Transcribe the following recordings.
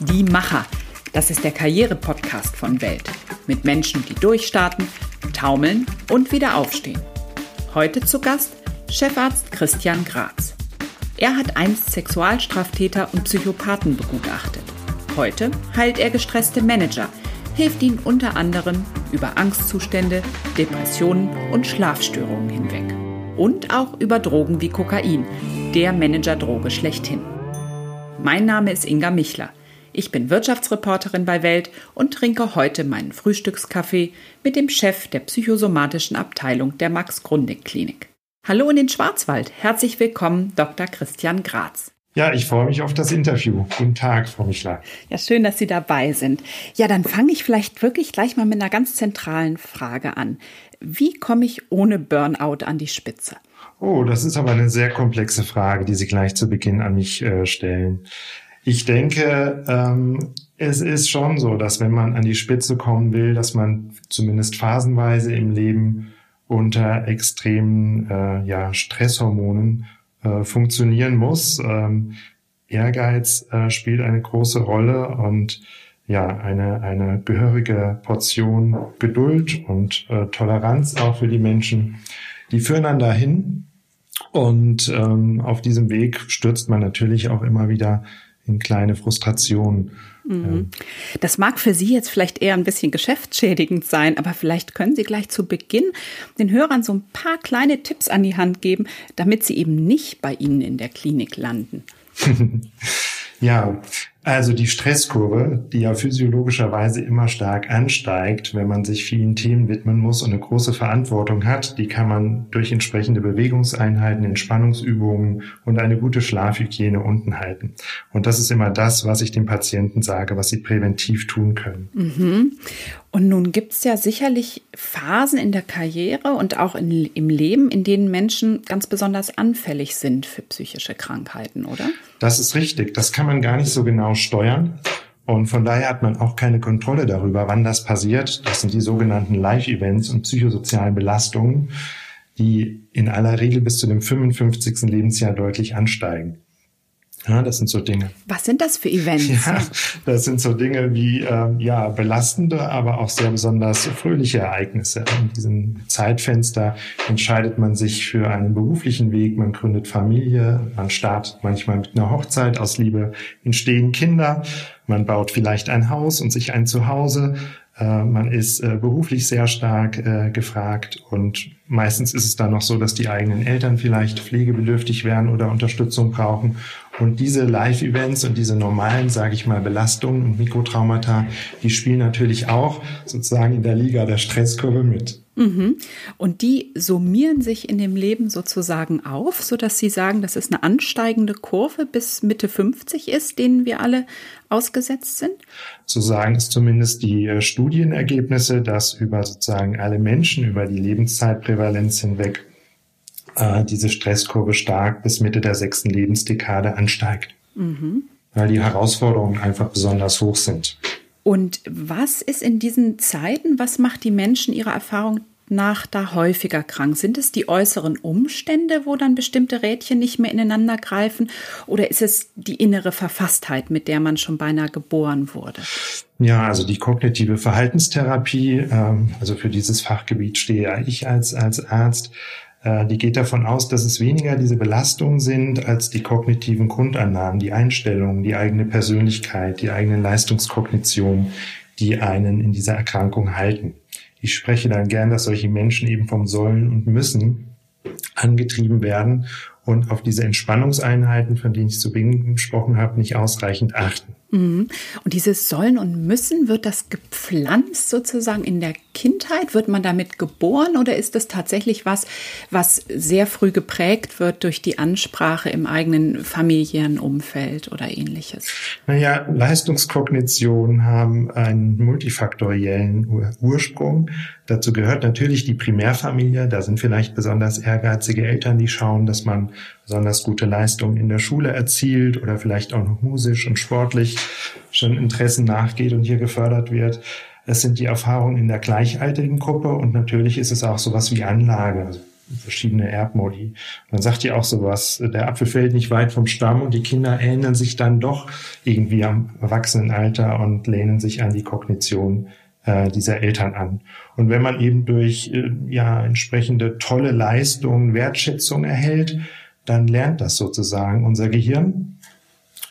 Die Macher. Das ist der Karriere-Podcast von Welt. Mit Menschen, die durchstarten, taumeln und wieder aufstehen. Heute zu Gast Chefarzt Christian Graz. Er hat einst Sexualstraftäter und Psychopathen begutachtet. Heute heilt er gestresste Manager, hilft ihnen unter anderem über Angstzustände, Depressionen und Schlafstörungen hinweg. Und auch über Drogen wie Kokain, der Managerdroge schlechthin. Mein Name ist Inga Michler. Ich bin Wirtschaftsreporterin bei Welt und trinke heute meinen Frühstückskaffee mit dem Chef der psychosomatischen Abteilung der Max-Grundig-Klinik. Hallo in den Schwarzwald. Herzlich willkommen, Dr. Christian Graz. Ja, ich freue mich auf das Interview. Guten Tag, Frau Michler. Ja, schön, dass Sie dabei sind. Ja, dann fange ich vielleicht wirklich gleich mal mit einer ganz zentralen Frage an. Wie komme ich ohne Burnout an die Spitze? Oh, das ist aber eine sehr komplexe Frage, die Sie gleich zu Beginn an mich äh, stellen. Ich denke, ähm, es ist schon so, dass wenn man an die Spitze kommen will, dass man zumindest phasenweise im Leben unter extremen äh, ja, Stresshormonen äh, funktionieren muss. Ähm, Ehrgeiz äh, spielt eine große Rolle und ja, eine, eine gehörige Portion Geduld und äh, Toleranz auch für die Menschen, die führen dann dahin. Und ähm, auf diesem Weg stürzt man natürlich auch immer wieder in kleine Frustrationen. Mhm. Das mag für Sie jetzt vielleicht eher ein bisschen geschäftsschädigend sein, aber vielleicht können Sie gleich zu Beginn den Hörern so ein paar kleine Tipps an die Hand geben, damit sie eben nicht bei Ihnen in der Klinik landen. ja, also die Stresskurve, die ja physiologischerweise immer stark ansteigt, wenn man sich vielen Themen widmen muss und eine große Verantwortung hat, die kann man durch entsprechende Bewegungseinheiten, Entspannungsübungen und eine gute Schlafhygiene unten halten. Und das ist immer das, was ich dem Patienten sage, was sie präventiv tun können. Mhm. Und nun gibt es ja sicherlich Phasen in der Karriere und auch in, im Leben, in denen Menschen ganz besonders anfällig sind für psychische Krankheiten, oder? Das ist richtig. Das kann man gar nicht so genau steuern. Und von daher hat man auch keine Kontrolle darüber, wann das passiert. Das sind die sogenannten Live-Events und psychosozialen Belastungen, die in aller Regel bis zu dem 55. Lebensjahr deutlich ansteigen. Ja, das sind so Dinge. Was sind das für Events? Ja, das sind so Dinge wie äh, ja belastende, aber auch sehr besonders fröhliche Ereignisse. In diesem Zeitfenster entscheidet man sich für einen beruflichen Weg, man gründet Familie, man startet manchmal mit einer Hochzeit aus Liebe, entstehen Kinder, man baut vielleicht ein Haus und sich ein Zuhause, äh, man ist äh, beruflich sehr stark äh, gefragt und meistens ist es dann noch so, dass die eigenen Eltern vielleicht pflegebedürftig werden oder Unterstützung brauchen. Und diese Live-Events und diese normalen, sage ich mal, Belastungen und Mikrotraumata, die spielen natürlich auch sozusagen in der Liga der Stresskurve mit. Mhm. Und die summieren sich in dem Leben sozusagen auf, sodass Sie sagen, dass es eine ansteigende Kurve bis Mitte 50 ist, denen wir alle ausgesetzt sind? So sagen es zumindest die äh, Studienergebnisse, dass über sozusagen alle Menschen über die Lebenszeitprävalenz hinweg äh, diese Stresskurve stark bis Mitte der sechsten Lebensdekade ansteigt. Mhm. Weil die Herausforderungen einfach besonders hoch sind. Und was ist in diesen Zeiten, was macht die Menschen ihrer Erfahrung nach da häufiger krank? Sind es die äußeren Umstände, wo dann bestimmte Rädchen nicht mehr ineinander greifen? Oder ist es die innere Verfasstheit, mit der man schon beinahe geboren wurde? Ja, also die kognitive Verhaltenstherapie, ähm, also für dieses Fachgebiet stehe ja ich als, als Arzt, die geht davon aus, dass es weniger diese Belastungen sind als die kognitiven Grundannahmen, die Einstellungen, die eigene Persönlichkeit, die eigene Leistungskognition, die einen in dieser Erkrankung halten. Ich spreche dann gern, dass solche Menschen eben vom Sollen und Müssen angetrieben werden und auf diese Entspannungseinheiten, von denen ich zu Beginn gesprochen habe, nicht ausreichend achten. Mhm. Und dieses Sollen und Müssen, wird das gepflanzt sozusagen in der Kindheit? Wird man damit geboren oder ist das tatsächlich was, was sehr früh geprägt wird durch die Ansprache im eigenen familiären Umfeld oder ähnliches? Naja, Leistungskognitionen haben einen multifaktoriellen Ursprung. Dazu gehört natürlich die Primärfamilie. Da sind vielleicht besonders ehrgeizige Eltern, die schauen, dass man besonders gute Leistungen in der Schule erzielt oder vielleicht auch noch musisch und sportlich schon Interessen nachgeht und hier gefördert wird. Es sind die Erfahrungen in der gleichaltrigen Gruppe und natürlich ist es auch sowas wie Anlage. Also verschiedene Erbmodi. Man sagt ja auch sowas, der Apfel fällt nicht weit vom Stamm und die Kinder ähneln sich dann doch irgendwie am Erwachsenenalter und lehnen sich an die Kognition äh, dieser Eltern an. Und wenn man eben durch äh, ja entsprechende tolle Leistungen Wertschätzung erhält, dann lernt das sozusagen unser Gehirn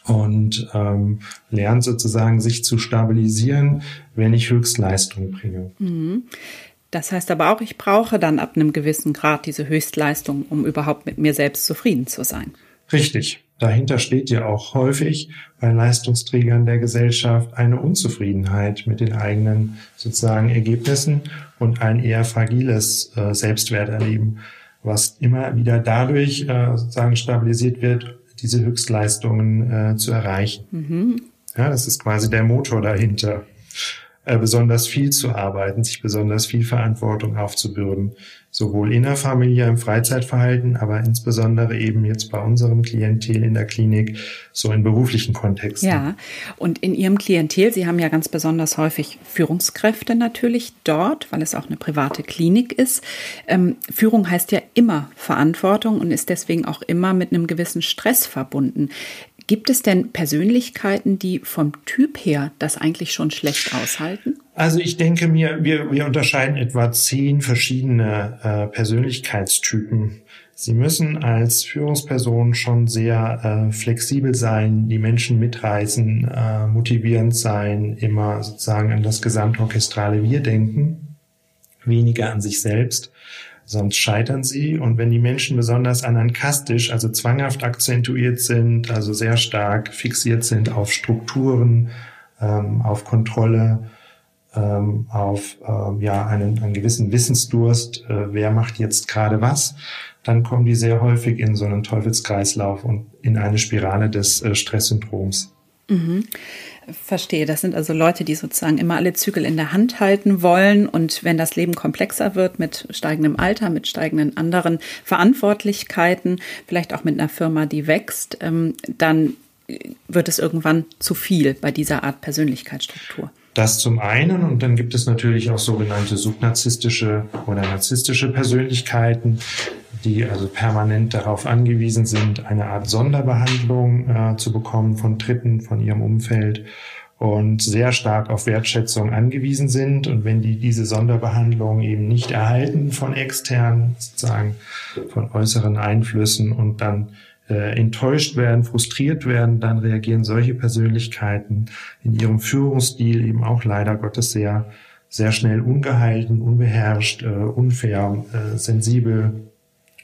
und ähm, lernt sozusagen sich zu stabilisieren, wenn ich Höchstleistung bringe. Mhm. Das heißt aber auch, ich brauche dann ab einem gewissen Grad diese Höchstleistung, um überhaupt mit mir selbst zufrieden zu sein. Richtig. Dahinter steht ja auch häufig bei Leistungsträgern der Gesellschaft eine Unzufriedenheit mit den eigenen sozusagen Ergebnissen und ein eher fragiles äh, Selbstwerterleben, was immer wieder dadurch äh, sozusagen stabilisiert wird, diese Höchstleistungen äh, zu erreichen. Mhm. Ja, das ist quasi der Motor dahinter äh, besonders viel zu arbeiten, sich besonders viel Verantwortung aufzubürden, sowohl innerfamiliär im Freizeitverhalten, aber insbesondere eben jetzt bei unserem Klientel in der Klinik, so in beruflichen Kontexten. Ja, und in Ihrem Klientel, Sie haben ja ganz besonders häufig Führungskräfte natürlich dort, weil es auch eine private Klinik ist. Ähm, Führung heißt ja immer Verantwortung und ist deswegen auch immer mit einem gewissen Stress verbunden. Gibt es denn Persönlichkeiten, die vom Typ her das eigentlich schon schlecht aushalten? Also ich denke mir, wir, wir unterscheiden etwa zehn verschiedene äh, Persönlichkeitstypen. Sie müssen als Führungsperson schon sehr äh, flexibel sein, die Menschen mitreißen, äh, motivierend sein, immer sozusagen an das gesamtorchestrale Wir denken, weniger an sich selbst sonst scheitern sie. Und wenn die Menschen besonders anankastisch, also zwanghaft akzentuiert sind, also sehr stark fixiert sind auf Strukturen, ähm, auf Kontrolle, ähm, auf ähm, ja einen, einen gewissen Wissensdurst, äh, wer macht jetzt gerade was, dann kommen die sehr häufig in so einen Teufelskreislauf und in eine Spirale des äh, Stresssyndroms. Mhm. Verstehe. Das sind also Leute, die sozusagen immer alle Zügel in der Hand halten wollen. Und wenn das Leben komplexer wird mit steigendem Alter, mit steigenden anderen Verantwortlichkeiten, vielleicht auch mit einer Firma, die wächst, ähm, dann wird es irgendwann zu viel bei dieser Art Persönlichkeitsstruktur. Das zum einen und dann gibt es natürlich auch sogenannte subnarzisstische oder narzisstische Persönlichkeiten, die also permanent darauf angewiesen sind, eine Art Sonderbehandlung äh, zu bekommen von Dritten, von ihrem Umfeld und sehr stark auf Wertschätzung angewiesen sind. Und wenn die diese Sonderbehandlung eben nicht erhalten von externen, sozusagen von äußeren Einflüssen und dann äh, enttäuscht werden, frustriert werden, dann reagieren solche Persönlichkeiten in ihrem Führungsstil eben auch leider Gottes sehr, sehr schnell ungehalten, unbeherrscht, äh, unfair, äh, sensibel,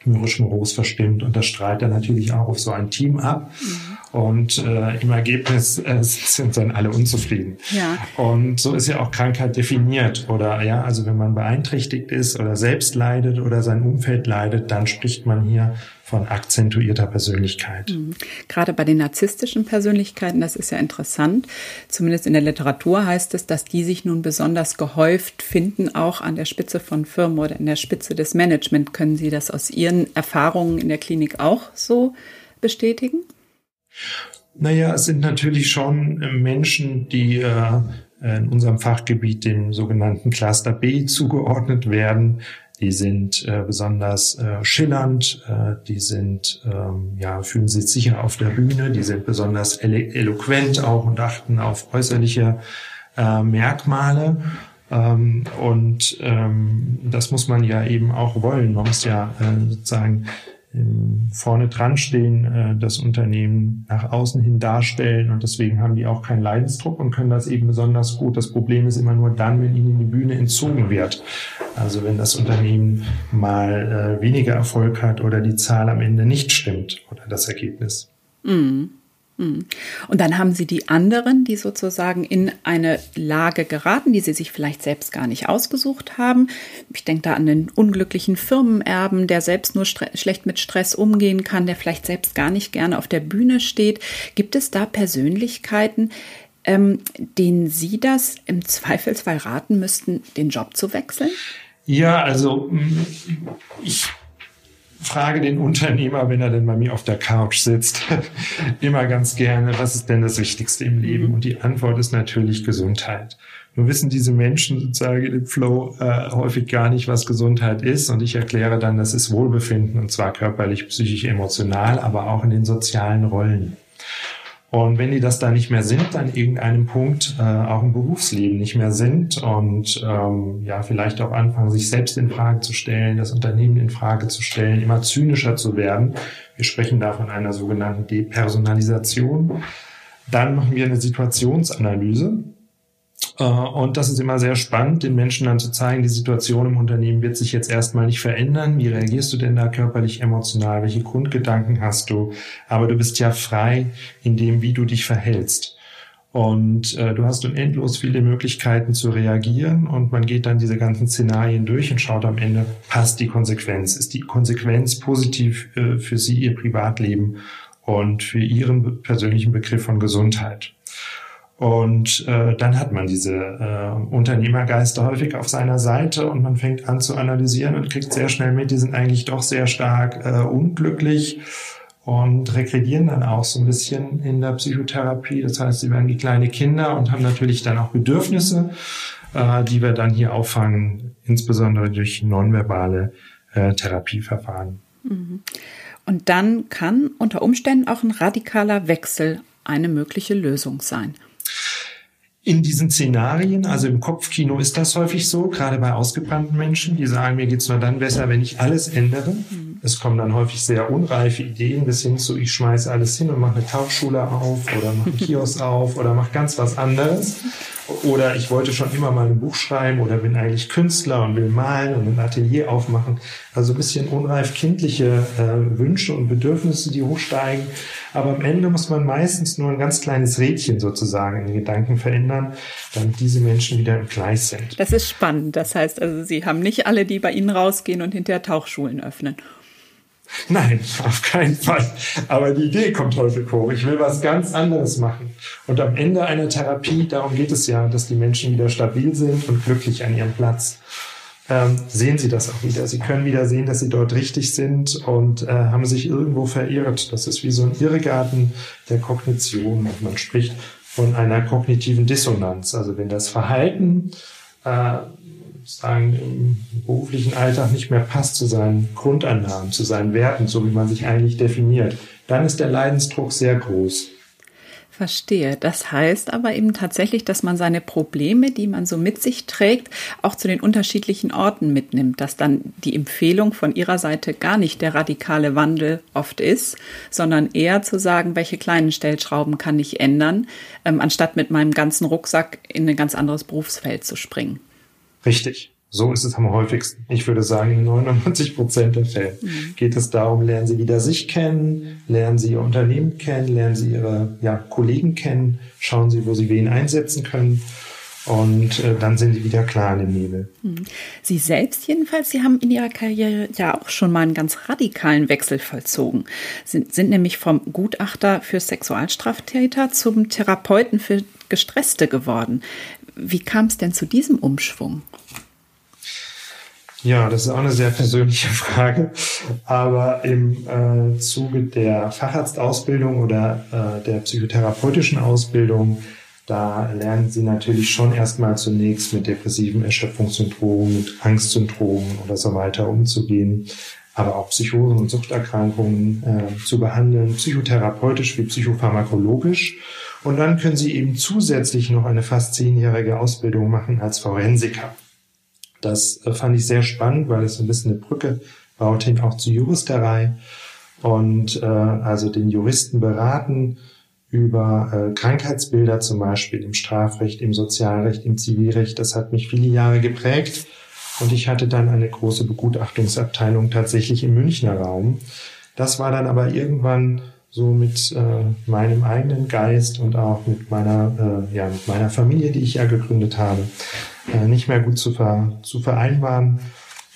mürrisch moros verstimmt und das strahlt dann natürlich auch auf so ein Team ab. Mhm. Und äh, im Ergebnis äh, sind dann alle unzufrieden. Ja. Und so ist ja auch Krankheit definiert. Oder ja, also wenn man beeinträchtigt ist oder selbst leidet oder sein Umfeld leidet, dann spricht man hier von akzentuierter Persönlichkeit. Mhm. Gerade bei den narzisstischen Persönlichkeiten, das ist ja interessant. Zumindest in der Literatur heißt es, dass die sich nun besonders gehäuft finden, auch an der Spitze von Firmen oder in der Spitze des Management. Können Sie das aus Ihren Erfahrungen in der Klinik auch so bestätigen? Naja, es sind natürlich schon äh, Menschen, die äh, in unserem Fachgebiet dem sogenannten Cluster B zugeordnet werden. Die sind äh, besonders äh, schillernd, die sind, ähm, ja, fühlen sich sicher auf der Bühne, die sind besonders elo eloquent auch und achten auf äußerliche Merkmale. Ähm, und ähm, das muss man ja eben auch wollen. Man muss ja sozusagen vorne dran stehen, äh, das Unternehmen nach außen hin darstellen und deswegen haben die auch keinen Leidensdruck und können das eben besonders gut. Das Problem ist immer nur dann, wenn ihnen die Bühne entzogen wird. Also wenn das Unternehmen mal äh, weniger Erfolg hat oder die Zahl am Ende nicht stimmt oder das Ergebnis. Mhm. Hm. Und dann haben Sie die anderen, die sozusagen in eine Lage geraten, die sie sich vielleicht selbst gar nicht ausgesucht haben. Ich denke da an den unglücklichen Firmenerben, der selbst nur schlecht mit Stress umgehen kann, der vielleicht selbst gar nicht gerne auf der Bühne steht. Gibt es da Persönlichkeiten, ähm, denen Sie das im Zweifelsfall raten müssten, den Job zu wechseln? Ja, also ich frage den Unternehmer, wenn er denn bei mir auf der Couch sitzt, immer ganz gerne, was ist denn das Wichtigste im Leben? Mhm. Und die Antwort ist natürlich Gesundheit. Nur wissen diese Menschen sozusagen im Flow äh, häufig gar nicht, was Gesundheit ist. Und ich erkläre dann, das ist Wohlbefinden, und zwar körperlich, psychisch, emotional, aber auch in den sozialen Rollen. Und wenn die das da nicht mehr sind, an irgendeinem Punkt äh, auch im Berufsleben nicht mehr sind und ähm, ja vielleicht auch anfangen, sich selbst in Frage zu stellen, das Unternehmen in Frage zu stellen, immer zynischer zu werden. Wir sprechen da von einer sogenannten Depersonalisation. Dann machen wir eine Situationsanalyse und das ist immer sehr spannend, den Menschen dann zu zeigen, die Situation im Unternehmen wird sich jetzt erstmal nicht verändern. Wie reagierst du denn da körperlich, emotional? Welche Grundgedanken hast du? Aber du bist ja frei in dem, wie du dich verhältst. Und äh, du hast unendlos viele Möglichkeiten zu reagieren und man geht dann diese ganzen Szenarien durch und schaut am Ende, passt die Konsequenz? Ist die Konsequenz positiv äh, für Sie, Ihr Privatleben und für Ihren persönlichen Begriff von Gesundheit? Und äh, dann hat man diese äh, Unternehmergeister häufig auf seiner Seite und man fängt an zu analysieren und kriegt sehr schnell mit, die sind eigentlich doch sehr stark äh, unglücklich und regredieren dann auch so ein bisschen in der Psychotherapie. Das heißt, sie werden wie kleine Kinder und haben natürlich dann auch Bedürfnisse, äh, die wir dann hier auffangen, insbesondere durch nonverbale äh, Therapieverfahren. Mhm. Und dann kann unter Umständen auch ein radikaler Wechsel eine mögliche Lösung sein in diesen Szenarien, also im Kopfkino ist das häufig so, gerade bei ausgebrannten Menschen, die sagen, mir geht's nur dann besser, wenn ich alles ändere. Mhm. Es kommen dann häufig sehr unreife Ideen bis hin zu, ich schmeiße alles hin und mache eine Tauchschule auf oder mache einen Kiosk auf oder mache ganz was anderes. Oder ich wollte schon immer mal ein Buch schreiben oder bin eigentlich Künstler und will malen und ein Atelier aufmachen. Also ein bisschen unreif kindliche äh, Wünsche und Bedürfnisse, die hochsteigen. Aber am Ende muss man meistens nur ein ganz kleines Rädchen sozusagen in den Gedanken verändern, damit diese Menschen wieder im Gleis sind. Das ist spannend. Das heißt also, Sie haben nicht alle, die bei Ihnen rausgehen und hinterher Tauchschulen öffnen. Nein, auf keinen Fall. Aber die Idee kommt häufig hoch. Ich will was ganz anderes machen. Und am Ende einer Therapie, darum geht es ja, dass die Menschen wieder stabil sind und glücklich an ihrem Platz. Ähm, sehen sie das auch wieder. Sie können wieder sehen, dass sie dort richtig sind und äh, haben sich irgendwo verirrt. Das ist wie so ein Irrgarten der Kognition. Und man spricht von einer kognitiven Dissonanz. Also wenn das Verhalten äh, sagen, im beruflichen Alltag nicht mehr passt zu seinen Grundannahmen, zu seinen Werten, so wie man sich eigentlich definiert, dann ist der Leidensdruck sehr groß. Verstehe. Das heißt aber eben tatsächlich, dass man seine Probleme, die man so mit sich trägt, auch zu den unterschiedlichen Orten mitnimmt, dass dann die Empfehlung von Ihrer Seite gar nicht der radikale Wandel oft ist, sondern eher zu sagen, welche kleinen Stellschrauben kann ich ändern, ähm, anstatt mit meinem ganzen Rucksack in ein ganz anderes Berufsfeld zu springen. Richtig. So ist es am häufigsten. Ich würde sagen, in 99 Prozent der Fälle mhm. geht es darum, lernen Sie wieder sich kennen, lernen Sie Ihr Unternehmen kennen, lernen Sie Ihre ja, Kollegen kennen, schauen Sie, wo Sie wen einsetzen können. Und äh, dann sind Sie wieder klar in dem Nebel. Mhm. Sie selbst jedenfalls, Sie haben in Ihrer Karriere ja auch schon mal einen ganz radikalen Wechsel vollzogen. Sind, sind nämlich vom Gutachter für Sexualstraftäter zum Therapeuten für Gestresste geworden. Wie kam es denn zu diesem Umschwung? Ja, das ist auch eine sehr persönliche Frage. Aber im äh, Zuge der Facharztausbildung oder äh, der psychotherapeutischen Ausbildung, da lernen Sie natürlich schon erstmal zunächst mit depressiven Erschöpfungssyndromen, mit Angstsyndromen oder so weiter umzugehen, aber auch Psychosen und Suchterkrankungen äh, zu behandeln, psychotherapeutisch wie psychopharmakologisch. Und dann können Sie eben zusätzlich noch eine fast zehnjährige Ausbildung machen als Forensiker. Das äh, fand ich sehr spannend, weil es ein bisschen eine Brücke baut hin auch zur Juristerei und äh, also den Juristen beraten über äh, Krankheitsbilder zum Beispiel im Strafrecht, im Sozialrecht, im Zivilrecht. Das hat mich viele Jahre geprägt und ich hatte dann eine große Begutachtungsabteilung tatsächlich im Münchner Raum. Das war dann aber irgendwann so mit äh, meinem eigenen Geist und auch mit meiner, äh, ja, mit meiner Familie, die ich ja gegründet habe, äh, nicht mehr gut zu, ver zu vereinbaren.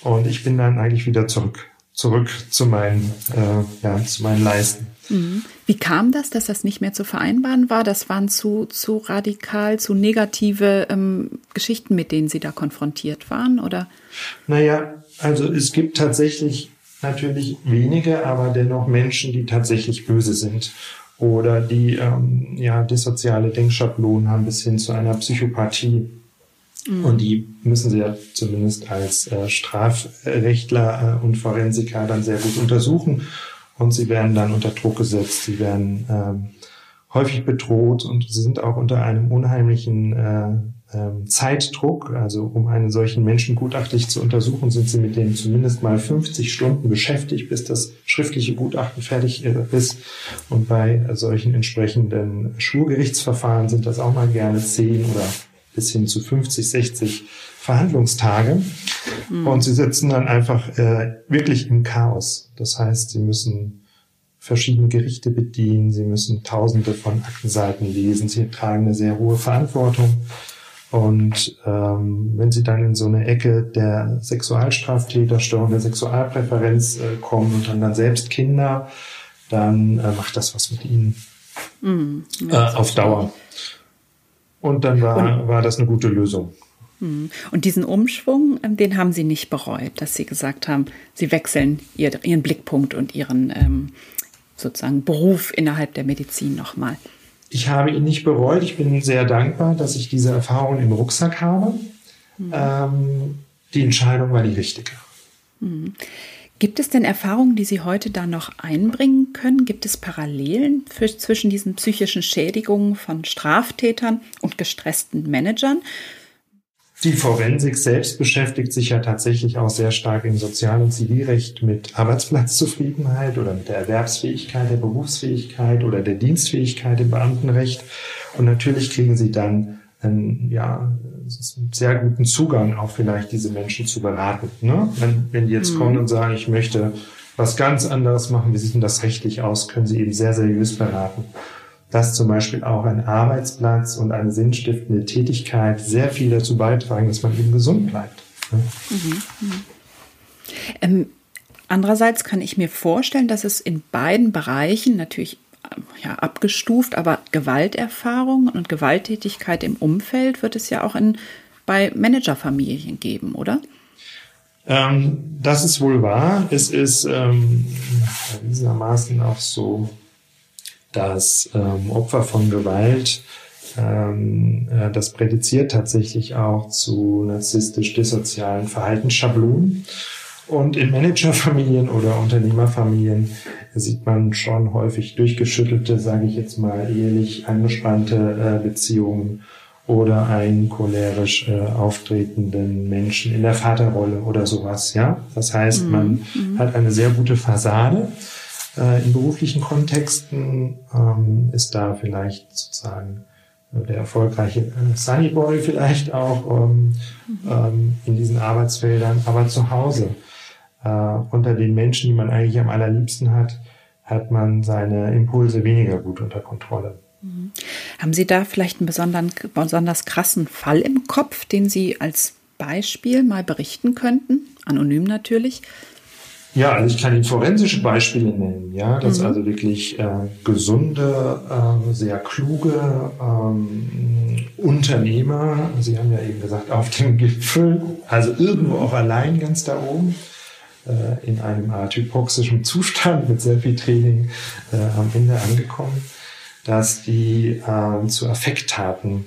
Und ich bin dann eigentlich wieder zurück, zurück zu meinen, äh, ja, zu meinen Leisten. Mhm. Wie kam das, dass das nicht mehr zu vereinbaren war? Das waren zu, zu radikal, zu negative ähm, Geschichten, mit denen Sie da konfrontiert waren, oder? Naja, also es gibt tatsächlich natürlich wenige, aber dennoch Menschen, die tatsächlich böse sind oder die ähm, ja dissoziale Denkschablonen haben bis hin zu einer Psychopathie. Mhm. Und die müssen sie ja zumindest als äh, Strafrechtler äh, und Forensiker dann sehr gut untersuchen. Und sie werden dann unter Druck gesetzt, sie werden ähm, häufig bedroht und sie sind auch unter einem unheimlichen äh, Zeitdruck, also um einen solchen Menschen gutachtlich zu untersuchen, sind sie mit dem zumindest mal 50 Stunden beschäftigt, bis das schriftliche Gutachten fertig ist. Und bei solchen entsprechenden Schwurgerichtsverfahren sind das auch mal gerne 10 oder bis hin zu 50, 60 Verhandlungstage. Mhm. Und sie sitzen dann einfach äh, wirklich im Chaos. Das heißt, sie müssen verschiedene Gerichte bedienen, sie müssen tausende von Aktenseiten lesen, sie tragen eine sehr hohe Verantwortung. Und ähm, wenn sie dann in so eine Ecke der Sexualstraftäterstörung, der Sexualpräferenz äh, kommen und dann, dann selbst Kinder, dann äh, macht das was mit ihnen mhm, äh, auf Dauer. Und dann war, und, war das eine gute Lösung. Mhm. Und diesen Umschwung, ähm, den haben Sie nicht bereut, dass Sie gesagt haben, Sie wechseln Ihren Blickpunkt und Ihren ähm, sozusagen Beruf innerhalb der Medizin nochmal ich habe ihn nicht bereut. Ich bin sehr dankbar, dass ich diese Erfahrung im Rucksack habe. Mhm. Ähm, die Entscheidung war die richtige. Mhm. Gibt es denn Erfahrungen, die Sie heute da noch einbringen können? Gibt es Parallelen für, zwischen diesen psychischen Schädigungen von Straftätern und gestressten Managern? Die Forensik selbst beschäftigt sich ja tatsächlich auch sehr stark im Sozial- und Zivilrecht mit Arbeitsplatzzufriedenheit oder mit der Erwerbsfähigkeit, der Berufsfähigkeit oder der Dienstfähigkeit im Beamtenrecht. Und natürlich kriegen sie dann einen, ja, einen sehr guten Zugang, auch vielleicht diese Menschen zu beraten. Ne? Wenn, wenn die jetzt mhm. kommen und sagen, ich möchte was ganz anderes machen, wie sieht denn das rechtlich aus, können sie eben sehr seriös beraten dass zum Beispiel auch ein Arbeitsplatz und eine sinnstiftende Tätigkeit sehr viel dazu beitragen, dass man eben gesund bleibt. Mhm. Mhm. Ähm, andererseits kann ich mir vorstellen, dass es in beiden Bereichen natürlich ja, abgestuft, aber Gewalterfahrung und Gewalttätigkeit im Umfeld wird es ja auch in, bei Managerfamilien geben, oder? Ähm, das ist wohl wahr. Es ist ähm, gewissermaßen auch so dass ähm, Opfer von Gewalt, ähm, äh, das prädiziert tatsächlich auch zu narzisstisch-dissozialen Verhaltensschablonen. Und in Managerfamilien oder Unternehmerfamilien sieht man schon häufig durchgeschüttelte, sage ich jetzt mal, ehelich angespannte äh, Beziehungen oder einen cholerisch äh, auftretenden Menschen in der Vaterrolle oder sowas. Ja, das heißt, man mhm. hat eine sehr gute Fassade in beruflichen Kontexten ähm, ist da vielleicht sozusagen äh, der erfolgreiche äh, Sunny Boy vielleicht auch ähm, mhm. ähm, in diesen Arbeitsfeldern, aber zu Hause äh, unter den Menschen, die man eigentlich am allerliebsten hat, hat man seine Impulse weniger gut unter Kontrolle. Mhm. Haben Sie da vielleicht einen besonderen, besonders krassen Fall im Kopf, den Sie als Beispiel mal berichten könnten? Anonym natürlich. Ja, also ich kann Ihnen forensische Beispiele nennen, ja, dass mhm. also wirklich äh, gesunde, äh, sehr kluge ähm, Unternehmer, Sie haben ja eben gesagt, auf dem Gipfel, also irgendwo auch allein ganz da oben, äh, in einem Art hypoxischen Zustand mit sehr viel Training äh, am Ende angekommen, dass die äh, zu Affekttaten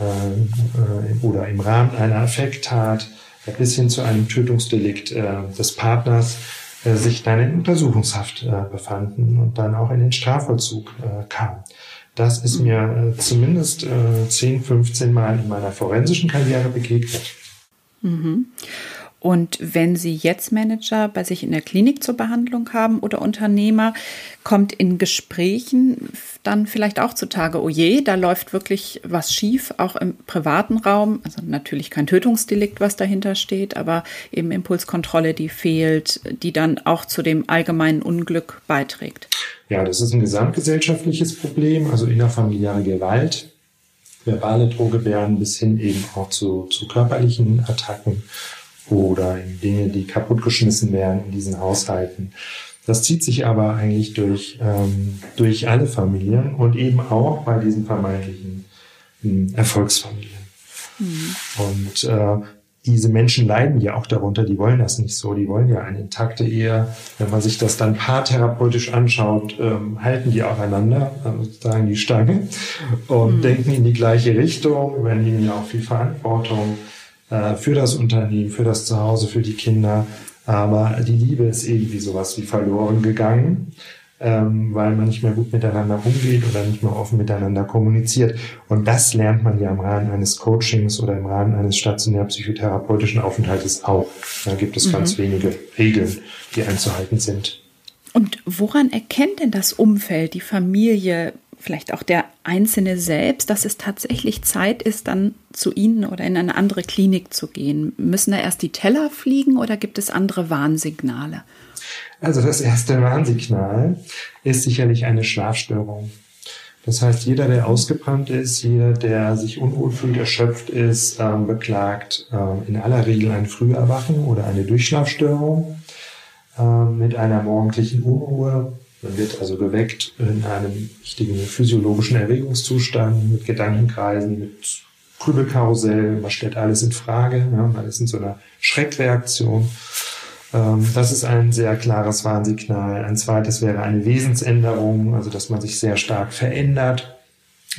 äh, äh, oder im Rahmen einer Affekttat bis hin zu einem Tötungsdelikt äh, des Partners äh, sich dann in Untersuchungshaft äh, befanden und dann auch in den Strafvollzug äh, kamen. Das ist mir äh, zumindest äh, 10, 15 Mal in meiner forensischen Karriere begegnet. Mhm. Und wenn Sie jetzt Manager bei sich in der Klinik zur Behandlung haben oder Unternehmer, kommt in Gesprächen dann vielleicht auch zutage, oh je, da läuft wirklich was schief, auch im privaten Raum. Also natürlich kein Tötungsdelikt, was dahinter steht, aber eben Impulskontrolle, die fehlt, die dann auch zu dem allgemeinen Unglück beiträgt. Ja, das ist ein gesamtgesellschaftliches Problem, also innerfamiliäre Gewalt, verbale Drohgebärden bis hin eben auch zu, zu körperlichen Attacken oder Dinge, die kaputtgeschmissen werden in diesen Haushalten. Das zieht sich aber eigentlich durch, ähm, durch alle Familien und eben auch bei diesen vermeintlichen äh, Erfolgsfamilien. Mhm. Und äh, diese Menschen leiden ja auch darunter, die wollen das nicht so, die wollen ja eine intakte Ehe. Wenn man sich das dann paartherapeutisch anschaut, ähm, halten die aufeinander, also sozusagen die Stange, und mhm. denken in die gleiche Richtung, übernehmen ja auch viel Verantwortung äh, für das Unternehmen, für das Zuhause, für die Kinder. Aber die Liebe ist irgendwie sowas wie verloren gegangen ähm, weil man nicht mehr gut miteinander umgeht oder nicht mehr offen miteinander kommuniziert. Und das lernt man ja im Rahmen eines Coachings oder im Rahmen eines stationär psychotherapeutischen Aufenthaltes auch. Da gibt es mhm. ganz wenige Regeln, die einzuhalten sind. Und woran erkennt denn das Umfeld, die Familie, vielleicht auch der Einzelne selbst, dass es tatsächlich Zeit ist, dann zu Ihnen oder in eine andere Klinik zu gehen? Müssen da erst die Teller fliegen oder gibt es andere Warnsignale? Also das erste Warnsignal ist sicherlich eine Schlafstörung. Das heißt, jeder, der ausgebrannt ist, jeder, der sich unwohl fühlt, erschöpft ist, ähm, beklagt ähm, in aller Regel ein Früherwachen oder eine Durchschlafstörung ähm, mit einer morgendlichen Unruhe. Man wird also geweckt in einem wichtigen physiologischen Erregungszustand mit Gedankenkreisen, mit Grübelkarussell. Man stellt alles in Frage. Ja, man ist in so einer Schreckreaktion. Ähm, das ist ein sehr klares Warnsignal. Ein zweites wäre eine Wesensänderung, also dass man sich sehr stark verändert,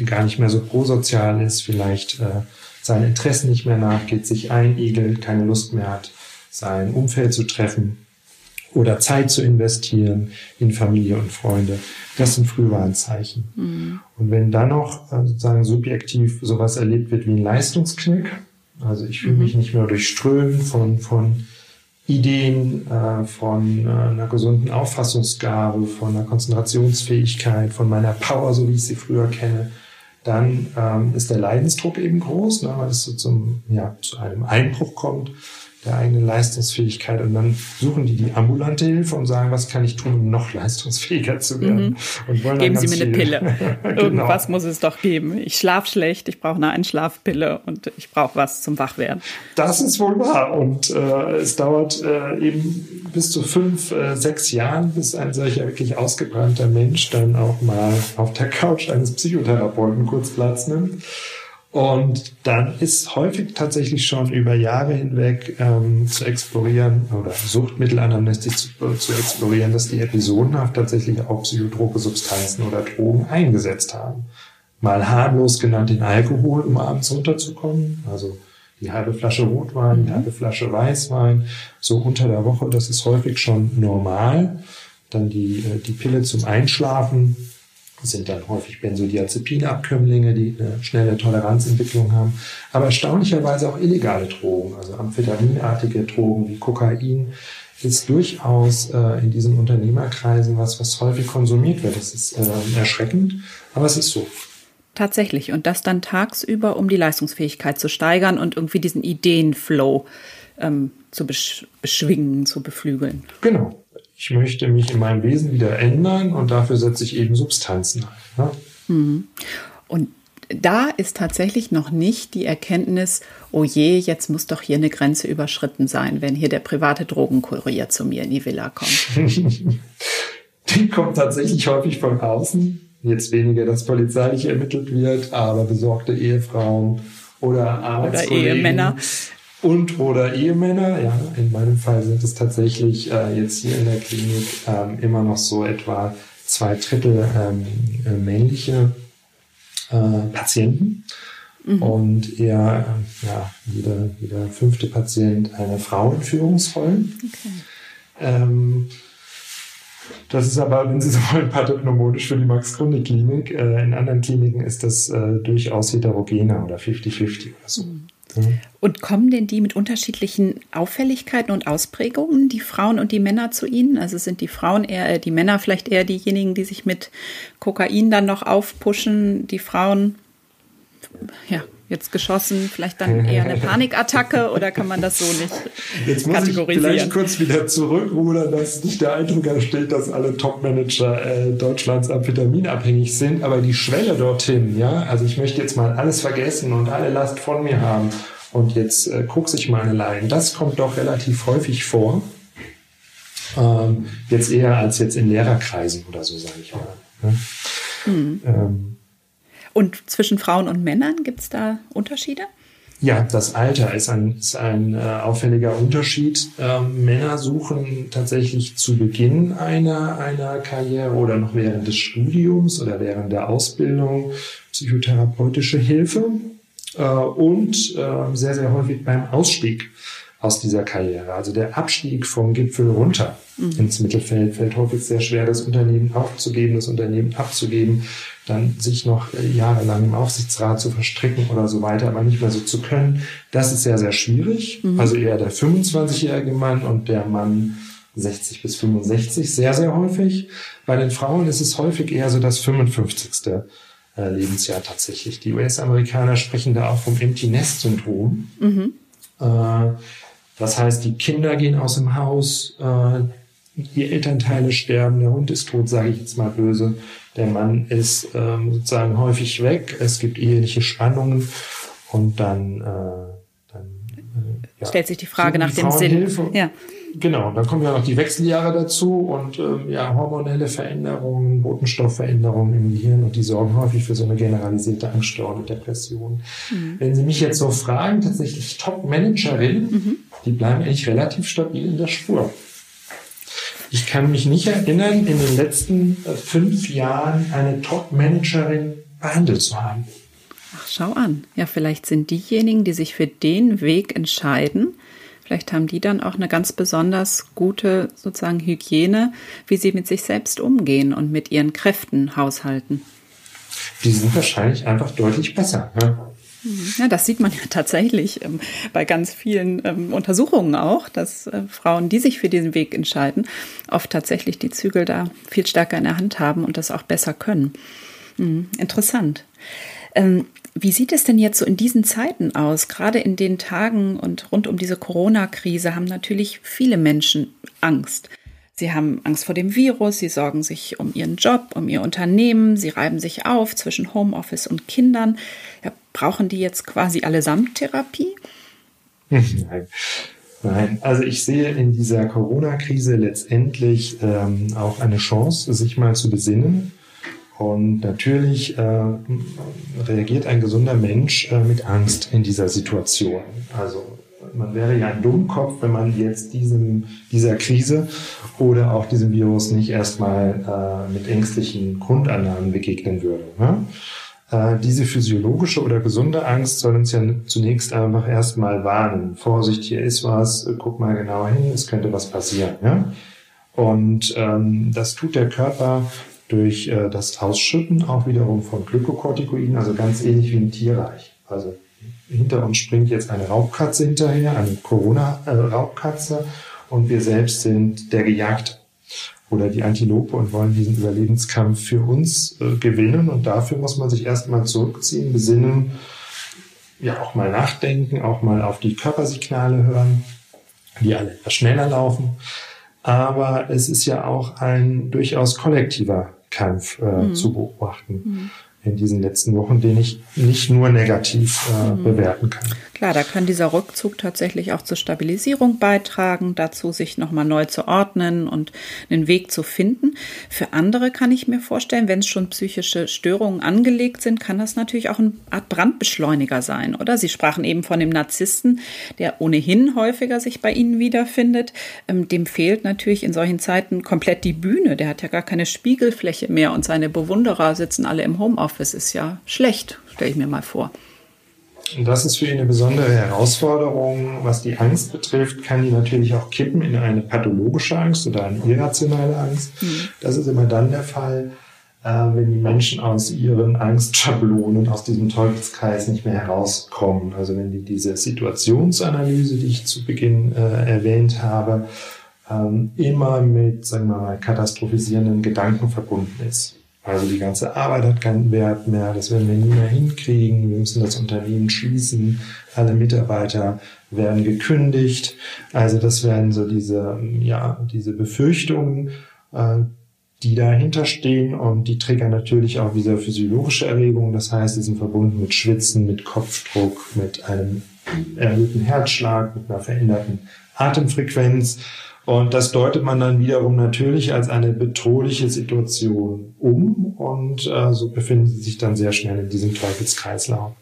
gar nicht mehr so prosozial ist, vielleicht äh, seinen Interessen nicht mehr nachgeht, sich einigelt, keine Lust mehr hat, sein Umfeld zu treffen oder Zeit zu investieren in Familie und Freunde. Das sind Frühwarnzeichen. Mhm. Und wenn dann noch äh, sozusagen subjektiv sowas erlebt wird wie ein Leistungsknick, also ich fühle mhm. mich nicht mehr durchströmt von, von Ideen äh, von äh, einer gesunden Auffassungsgabe, von einer Konzentrationsfähigkeit, von meiner Power, so wie ich sie früher kenne, dann ähm, ist der Leidensdruck eben groß, ne, weil es so zum, ja, zu einem Einbruch kommt der eigenen Leistungsfähigkeit und dann suchen die die ambulante Hilfe und sagen, was kann ich tun, um noch leistungsfähiger zu werden. Mhm. Und wollen geben Sie mir eine Pille. genau. Irgendwas muss es doch geben. Ich schlafe schlecht, ich brauche eine Einschlafpille und ich brauche was zum Wachwerden. Das ist wohl wahr und äh, es dauert äh, eben bis zu fünf, äh, sechs Jahren, bis ein solcher wirklich ausgebrannter Mensch dann auch mal auf der Couch eines Psychotherapeuten kurz Platz nimmt und dann ist häufig tatsächlich schon über Jahre hinweg ähm, zu explorieren oder Suchtmittelanamnestik zu, äh, zu explorieren, dass die episodenhaft tatsächlich auch psychotrope Substanzen oder Drogen eingesetzt haben. Mal harmlos genannt den Alkohol, um abends runterzukommen. Also die halbe Flasche Rotwein, die mhm. halbe Flasche Weißwein, so unter der Woche, das ist häufig schon normal. Dann die, äh, die Pille zum Einschlafen, sind dann häufig Benzodiazepinabkömmlinge, die eine schnelle Toleranzentwicklung haben, aber erstaunlicherweise auch illegale Drogen, also amphetaminartige Drogen wie Kokain, ist durchaus äh, in diesen Unternehmerkreisen was, was häufig konsumiert wird. Das ist äh, erschreckend, aber es ist so. Tatsächlich. Und das dann tagsüber, um die Leistungsfähigkeit zu steigern und irgendwie diesen Ideenflow ähm, zu besch beschwingen, zu beflügeln. Genau ich möchte mich in meinem Wesen wieder ändern und dafür setze ich eben Substanzen ein. Ne? Mhm. Und da ist tatsächlich noch nicht die Erkenntnis, oh je, jetzt muss doch hier eine Grenze überschritten sein, wenn hier der private Drogenkurier zu mir in die Villa kommt. die kommt tatsächlich häufig von außen. Jetzt weniger, dass polizeilich ermittelt wird, aber besorgte Ehefrauen oder Arbeitskollegen. Oder Ehemänner und oder Ehemänner. Ja, in meinem Fall sind es tatsächlich äh, jetzt hier in der Klinik ähm, immer noch so etwa zwei Drittel ähm, äh, männliche äh, Patienten mhm. und eher äh, ja, jeder, jeder fünfte Patient eine Frau in Führungsrollen. Okay. Ähm, das ist aber, wenn Sie so wollen, pathognomonisch für die Max-Grunde-Klinik. Äh, in anderen Kliniken ist das äh, durchaus heterogener oder 50-50 oder so. Mhm. Und kommen denn die mit unterschiedlichen Auffälligkeiten und Ausprägungen, die Frauen und die Männer zu Ihnen? Also sind die Frauen eher, äh, die Männer vielleicht eher diejenigen, die sich mit Kokain dann noch aufpushen, die Frauen, ja, jetzt geschossen, vielleicht dann eher eine Panikattacke oder kann man das so nicht jetzt muss kategorisieren? Ich vielleicht kurz wieder zurückrudern, dass nicht der Eindruck entsteht, dass alle Topmanager äh, Deutschlands amphetaminabhängig sind, aber die Schwelle dorthin, ja, also ich möchte jetzt mal alles vergessen und alle Last von mir haben und jetzt äh, guck sich meine Leiden, das kommt doch relativ häufig vor. Ähm, jetzt eher als jetzt in Lehrerkreisen oder so, sage ich mal. Ne? Hm. Ähm, und zwischen Frauen und Männern gibt es da Unterschiede? Ja, das Alter ist ein, ist ein äh, auffälliger Unterschied. Ähm, Männer suchen tatsächlich zu Beginn einer, einer Karriere oder noch während des Studiums oder während der Ausbildung psychotherapeutische Hilfe äh, und äh, sehr, sehr häufig beim Ausstieg aus dieser Karriere. Also der Abstieg vom Gipfel runter mhm. ins Mittelfeld fällt häufig sehr schwer, das Unternehmen aufzugeben, das Unternehmen abzugeben, dann sich noch äh, jahrelang im Aufsichtsrat zu verstricken oder so weiter, aber nicht mehr so zu können. Das ist sehr, sehr schwierig. Mhm. Also eher der 25-jährige Mann und der Mann 60 bis 65 sehr, sehr häufig. Bei den Frauen ist es häufig eher so das 55. Äh, Lebensjahr tatsächlich. Die US-Amerikaner sprechen da auch vom Empty Nest Syndrom. Mhm. Äh, das heißt, die Kinder gehen aus dem Haus, die Elternteile sterben, der Hund ist tot, sage ich jetzt mal böse. Der Mann ist ähm, sozusagen häufig weg, es gibt eheliche Spannungen und dann, äh, dann äh, ja, stellt sich die Frage nach dem Sinn. Ja. Genau, dann kommen ja noch die Wechseljahre dazu und ähm, ja, hormonelle Veränderungen, Botenstoffveränderungen im Gehirn und die sorgen häufig für so eine generalisierte Angststörung und Depression. Mhm. Wenn Sie mich jetzt so fragen, tatsächlich Top-Managerinnen, mhm. die bleiben eigentlich relativ stabil in der Spur. Ich kann mich nicht erinnern, in den letzten äh, fünf Jahren eine Top-Managerin behandelt zu haben. Ach, schau an. Ja, vielleicht sind diejenigen, die sich für den Weg entscheiden, vielleicht haben die dann auch eine ganz besonders gute sozusagen Hygiene, wie sie mit sich selbst umgehen und mit ihren Kräften haushalten. Die sind wahrscheinlich einfach deutlich besser. Ne? Ja, das sieht man ja tatsächlich ähm, bei ganz vielen ähm, Untersuchungen auch, dass äh, Frauen, die sich für diesen Weg entscheiden, oft tatsächlich die Zügel da viel stärker in der Hand haben und das auch besser können. Mhm, interessant. Ähm, wie sieht es denn jetzt so in diesen Zeiten aus? Gerade in den Tagen und rund um diese Corona-Krise haben natürlich viele Menschen Angst. Sie haben Angst vor dem Virus, sie sorgen sich um ihren Job, um ihr Unternehmen, sie reiben sich auf zwischen Homeoffice und Kindern. Ja, brauchen die jetzt quasi allesamt Therapie? Nein. Nein, also ich sehe in dieser Corona-Krise letztendlich ähm, auch eine Chance, sich mal zu besinnen. Und natürlich äh, reagiert ein gesunder Mensch äh, mit Angst in dieser Situation. Also man wäre ja ein Dummkopf, wenn man jetzt diesem, dieser Krise oder auch diesem Virus nicht erstmal äh, mit ängstlichen Grundannahmen begegnen würde. Ne? Äh, diese physiologische oder gesunde Angst soll uns ja zunächst einfach erstmal warnen. Vorsicht, hier ist was, guck mal genauer hin, es könnte was passieren. Ja? Und ähm, das tut der Körper durch äh, das Ausschütten auch wiederum von Glykokortikoiden, also ganz ähnlich wie im Tierreich. Also hinter uns springt jetzt eine Raubkatze hinterher, eine Corona-Raubkatze und wir selbst sind der Gejagte oder die Antilope und wollen diesen Überlebenskampf für uns äh, gewinnen und dafür muss man sich erstmal zurückziehen, besinnen, ja auch mal nachdenken, auch mal auf die Körpersignale hören, die alle etwas schneller laufen. Aber es ist ja auch ein durchaus kollektiver Kampf äh, mhm. zu beobachten. Mhm in diesen letzten Wochen, den ich nicht nur negativ äh, mhm. bewerten kann. Klar, da kann dieser Rückzug tatsächlich auch zur Stabilisierung beitragen, dazu sich nochmal neu zu ordnen und einen Weg zu finden. Für andere kann ich mir vorstellen, wenn es schon psychische Störungen angelegt sind, kann das natürlich auch eine Art Brandbeschleuniger sein, oder? Sie sprachen eben von dem Narzissten, der ohnehin häufiger sich bei Ihnen wiederfindet. Ähm, dem fehlt natürlich in solchen Zeiten komplett die Bühne. Der hat ja gar keine Spiegelfläche mehr und seine Bewunderer sitzen alle im Homeoffice. Ist ja schlecht, stelle ich mir mal vor. Das ist für ihn eine besondere Herausforderung. Was die Angst betrifft, kann die natürlich auch kippen in eine pathologische Angst oder eine irrationale Angst. Mhm. Das ist immer dann der Fall, äh, wenn die Menschen aus ihren Angstschablonen, aus diesem Teufelskreis nicht mehr herauskommen. Also wenn die diese Situationsanalyse, die ich zu Beginn äh, erwähnt habe, ähm, immer mit, sagen wir mal, katastrophisierenden Gedanken verbunden ist. Also die ganze Arbeit hat keinen Wert mehr, das werden wir nie mehr hinkriegen, wir müssen das Unternehmen schließen, alle Mitarbeiter werden gekündigt. Also das wären so diese, ja, diese Befürchtungen, äh, die dahinter stehen und die triggern natürlich auch diese physiologische Erregung. Das heißt, sie sind verbunden mit Schwitzen, mit Kopfdruck, mit einem erhöhten Herzschlag, mit einer veränderten Atemfrequenz. Und das deutet man dann wiederum natürlich als eine bedrohliche Situation um. Und äh, so befinden sie sich dann sehr schnell in diesem Teufelskreislauf.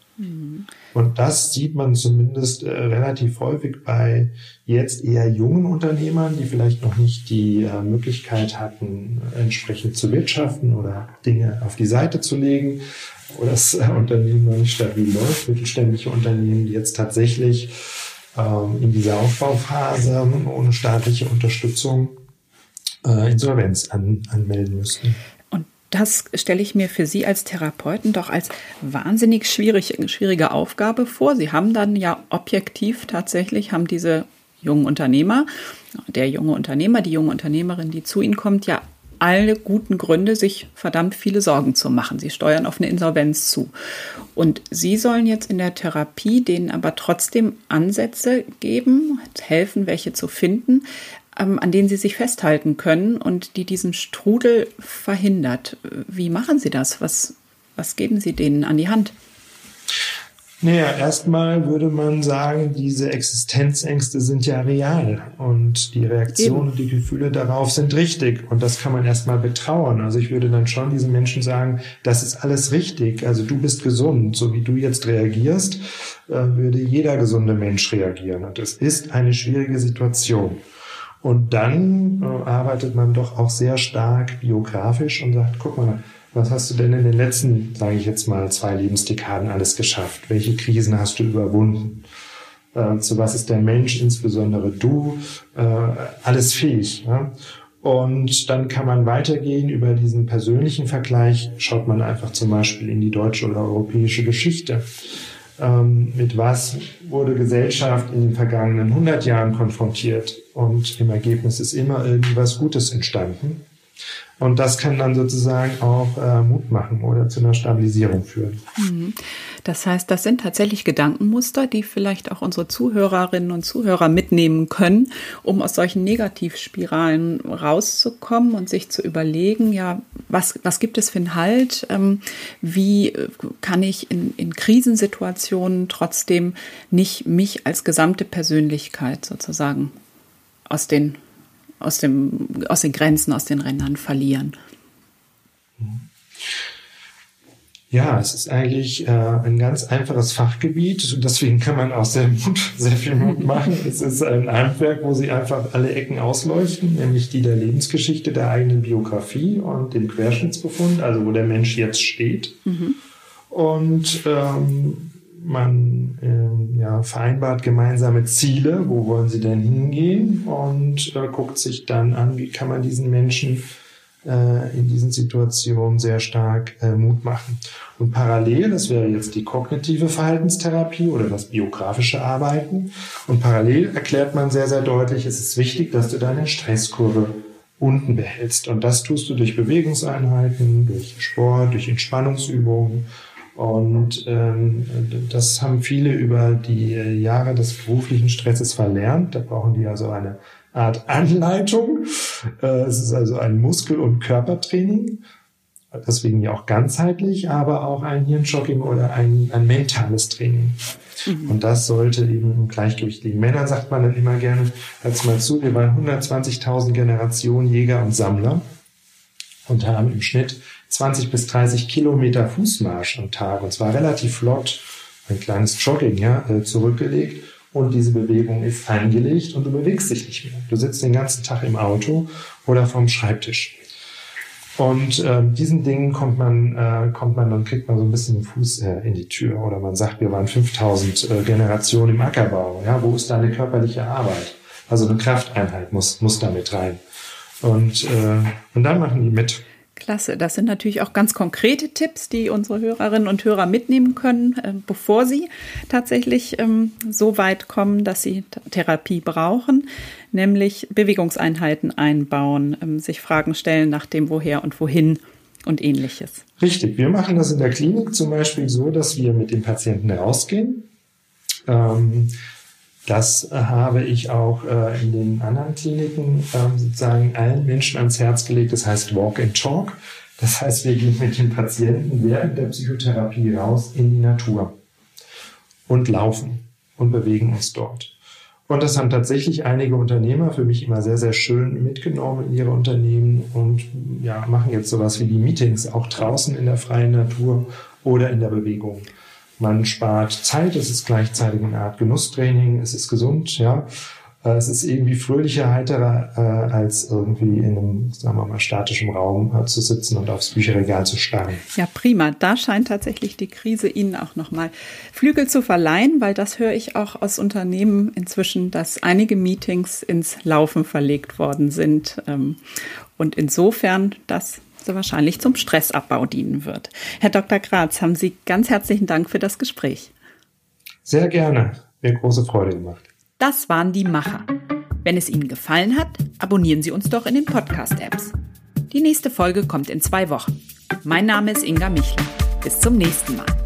Und das sieht man zumindest äh, relativ häufig bei jetzt eher jungen Unternehmern, die vielleicht noch nicht die äh, Möglichkeit hatten, entsprechend zu wirtschaften oder Dinge auf die Seite zu legen. Oder das äh, Unternehmen noch nicht stabil läuft, mittelständische Unternehmen, die jetzt tatsächlich ähm, in dieser Aufbauphase ohne staatliche Unterstützung äh, Insolvenz an, anmelden müssten das stelle ich mir für Sie als Therapeuten doch als wahnsinnig schwierig, schwierige Aufgabe vor. Sie haben dann ja objektiv tatsächlich, haben diese jungen Unternehmer, der junge Unternehmer, die junge Unternehmerin, die zu Ihnen kommt, ja alle guten Gründe, sich verdammt viele Sorgen zu machen. Sie steuern auf eine Insolvenz zu. Und Sie sollen jetzt in der Therapie denen aber trotzdem Ansätze geben, helfen, welche zu finden, ähm, an denen sie sich festhalten können und die diesen Strudel verhindert. Wie machen Sie das? Was, was geben Sie denen an die Hand? Naja, erstmal würde man sagen, diese Existenzängste sind ja real und die Reaktionen und die Gefühle darauf sind richtig und das kann man erstmal betrauern. Also ich würde dann schon diesen Menschen sagen, das ist alles richtig. Also du bist gesund, so wie du jetzt reagierst, äh, würde jeder gesunde Mensch reagieren und es ist eine schwierige Situation. Und dann äh, arbeitet man doch auch sehr stark biografisch und sagt, guck mal, was hast du denn in den letzten, sage ich jetzt mal, zwei Lebensdekaden alles geschafft? Welche Krisen hast du überwunden? Äh, zu was ist der Mensch, insbesondere du, äh, alles fähig? Und dann kann man weitergehen über diesen persönlichen Vergleich. Schaut man einfach zum Beispiel in die deutsche oder europäische Geschichte ähm, mit was wurde Gesellschaft in den vergangenen 100 Jahren konfrontiert und im Ergebnis ist immer irgendwas Gutes entstanden. Und das kann dann sozusagen auch äh, Mut machen oder zu einer Stabilisierung führen. Mhm. Das heißt, das sind tatsächlich Gedankenmuster, die vielleicht auch unsere Zuhörerinnen und Zuhörer mitnehmen können, um aus solchen Negativspiralen rauszukommen und sich zu überlegen, ja, was, was gibt es für einen Halt? Ähm, wie äh, kann ich in, in Krisensituationen trotzdem nicht mich als gesamte Persönlichkeit sozusagen aus den aus, dem, aus den Grenzen, aus den Rändern verlieren. Ja, es ist eigentlich äh, ein ganz einfaches Fachgebiet und deswegen kann man auch sehr, Mut, sehr viel Mut machen. Es ist ein Handwerk, wo sie einfach alle Ecken ausleuchten, nämlich die der Lebensgeschichte, der eigenen Biografie und dem Querschnittsbefund, also wo der Mensch jetzt steht. Mhm. Und ähm, man äh, ja, vereinbart gemeinsame Ziele, wo wollen sie denn hingehen und äh, guckt sich dann an, wie kann man diesen Menschen äh, in diesen Situationen sehr stark äh, Mut machen. Und parallel, das wäre jetzt die kognitive Verhaltenstherapie oder das biografische Arbeiten, und parallel erklärt man sehr, sehr deutlich, es ist wichtig, dass du deine Stresskurve unten behältst. Und das tust du durch Bewegungseinheiten, durch Sport, durch Entspannungsübungen und ähm, das haben viele über die äh, Jahre des beruflichen Stresses verlernt. Da brauchen die also eine Art Anleitung. Äh, es ist also ein Muskel- und Körpertraining, deswegen ja auch ganzheitlich, aber auch ein Hirnschocking oder ein, ein mentales Training. Mhm. Und das sollte eben im Gleichgewicht liegen. Männern sagt man dann immer gerne, hört mal zu, wir waren 120.000 Generationen Jäger und Sammler und haben im Schnitt 20 bis 30 Kilometer Fußmarsch am Tag und zwar relativ flott, ein kleines Jogging, ja, äh, zurückgelegt und diese Bewegung ist eingelegt und du bewegst dich nicht mehr. Du sitzt den ganzen Tag im Auto oder vorm Schreibtisch. Und äh, diesen Dingen kommt man, äh, kommt man, dann kriegt man so ein bisschen den Fuß äh, in die Tür. Oder man sagt, wir waren 5000 äh, Generationen im Ackerbau. Ja, wo ist deine körperliche Arbeit? Also eine Krafteinheit muss, muss damit rein. Und, äh, und dann machen die mit. Klasse, das sind natürlich auch ganz konkrete Tipps, die unsere Hörerinnen und Hörer mitnehmen können, äh, bevor sie tatsächlich ähm, so weit kommen, dass sie Therapie brauchen, nämlich Bewegungseinheiten einbauen, ähm, sich Fragen stellen nach dem Woher und Wohin und ähnliches. Richtig, wir machen das in der Klinik zum Beispiel so, dass wir mit dem Patienten rausgehen. Ähm, das habe ich auch äh, in den anderen Kliniken äh, sozusagen allen Menschen ans Herz gelegt. Das heißt Walk and Talk. Das heißt, wir gehen mit den Patienten während der Psychotherapie raus in die Natur und laufen und bewegen uns dort. Und das haben tatsächlich einige Unternehmer für mich immer sehr, sehr schön mitgenommen in ihre Unternehmen und ja, machen jetzt sowas wie die Meetings auch draußen in der freien Natur oder in der Bewegung. Man spart Zeit, es ist gleichzeitig eine Art Genusstraining, es ist gesund, ja. Äh, es ist irgendwie fröhlicher, heiterer, äh, als irgendwie in einem, sagen wir mal, statischen Raum äh, zu sitzen und aufs Bücherregal zu starren. Ja, prima. Da scheint tatsächlich die Krise Ihnen auch nochmal Flügel zu verleihen, weil das höre ich auch aus Unternehmen inzwischen, dass einige Meetings ins Laufen verlegt worden sind. Ähm, und insofern das wahrscheinlich zum Stressabbau dienen wird. Herr Dr. Graz, haben Sie ganz herzlichen Dank für das Gespräch. Sehr gerne. Mir große Freude gemacht. Das waren die Macher. Wenn es Ihnen gefallen hat, abonnieren Sie uns doch in den Podcast-Apps. Die nächste Folge kommt in zwei Wochen. Mein Name ist Inga Michler. Bis zum nächsten Mal.